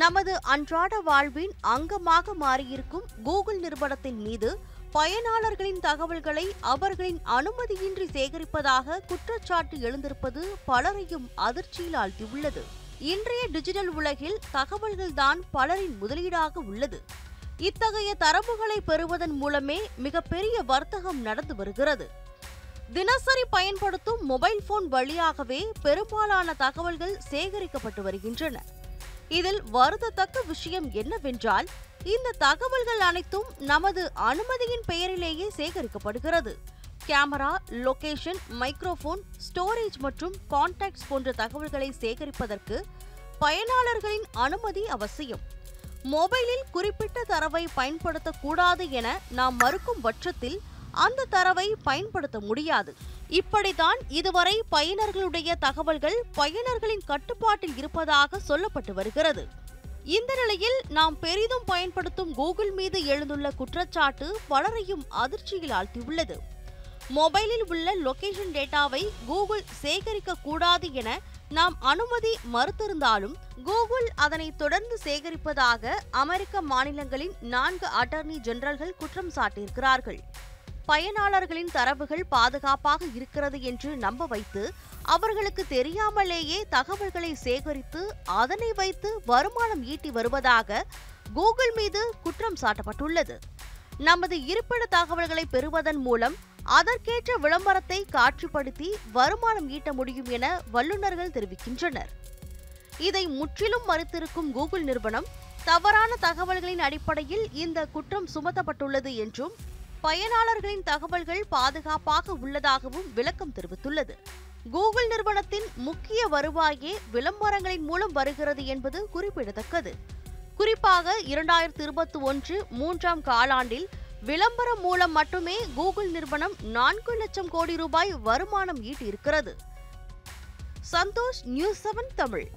நமது அன்றாட வாழ்வின் அங்கமாக மாறியிருக்கும் கூகுள் நிறுவனத்தின் மீது பயனாளர்களின் தகவல்களை அவர்களின் அனுமதியின்றி சேகரிப்பதாக குற்றச்சாட்டு எழுந்திருப்பது பலரையும் அதிர்ச்சியில் ஆழ்த்தியுள்ளது. இன்றைய டிஜிட்டல் உலகில் தகவல்கள்தான் பலரின் முதலீடாக உள்ளது. இத்தகைய தரவுகளை பெறுவதன் மூலமே மிகப்பெரிய வர்த்தகம் நடந்து வருகிறது. தினசரி பயன்படுத்தும் மொபைல் போன் வழியாகவே பெரும்பாலான தகவல்கள் சேகரிக்கப்பட்டு வருகின்றன. இதில் வருந்தத்தக்க விஷயம் என்னவென்றால் இந்த தகவல்கள் அனைத்தும் நமது அனுமதியின் பெயரிலேயே சேகரிக்கப்படுகிறது. கேமரா லொகேஷன் மைக்ரோஃபோன் ஸ்டோரேஜ் மற்றும் கான்டாக்ட்ஸ் போன்ற தகவல்களை சேகரிப்பதற்கு பயனாளர்களின் அனுமதி அவசியம். மொபைலில் குறிப்பிட்ட தரவை பயன்படுத்தக்கூடாது என நாம் மறுக்கும் பட்சத்தில் அந்த தரவை பயன்படுத்த முடியாது. இப்படித்தான் இதுவரை பயனர்களுடைய தகவல்கள் பயனர்களின் கட்டுப்பாட்டில் இருப்பதாக சொல்லப்பட்டு வருகிறது. இந்த நிலையில் நாம் பெரிதும் பயன்படுத்தும் கூகுள் மீது எழுந்துள்ள குற்றச்சாட்டு பலரையும் அதிர்ச்சியில் ஆழ்த்தியுள்ளது. மொபைலில் உள்ள லொகேஷன் டேட்டாவை கூகுள் சேகரிக்க கூடாது என நாம் அனுமதி மறுத்திருந்தாலும் கூகுள் அதனை தொடர்ந்து சேகரிப்பதாக அமெரிக்க மாநிலங்களின் நான்கு அட்டர்னி ஜெனரல்கள் குற்றம் சாட்டியிருக்கிறார்கள். பயனாளர்களின் தரவுகள் பாதுகாப்பாக இருக்கிறது என்று நம்ப வைத்து அவர்களுக்கு தெரியாமலேயே தகவல்களை சேகரித்து அதனை வைத்து வருமானம் ஈட்டி வருவதாக கூகுள் மீது குற்றம் சாட்டப்பட்டுள்ளது. நமது இருப்பிட தகவல்களை பெறுவதன் மூலம் அதற்கேற்ற விளம்பரத்தை காட்சிப்படுத்தி வருமானம் ஈட்ட முடியும் என வல்லுநர்கள் தெரிவிக்கின்றனர். இதை முற்றிலும் மறுத்திருக்கும் கூகுள் நிறுவனம் தவறான தகவல்களின் அடிப்படையில் இந்த குற்றம் சுமத்தப்பட்டுள்ளது என்றும் பயனாளர்களின் தகவல்கள் பாதுகாப்பாக உள்ளதாகவும் விளக்கம் தெரிவித்துள்ளது. கூகுள் நிறுவனத்தின் முக்கிய வருவாயே விளம்பரங்களின் மூலம் வருகிறது என்பது குறிப்பிடத்தக்கது. குறிப்பாக இரண்டாயிரத்தி இருபத்தி ஒன்று மூன்றாம் காலாண்டில் விளம்பரம் மூலம் மட்டுமே கூகுள் நிறுவனம் நான்கு லட்சம் கோடி ரூபாய் வருமானம் ஈட்டியிருக்கிறது. Santhosh news seven Tamil.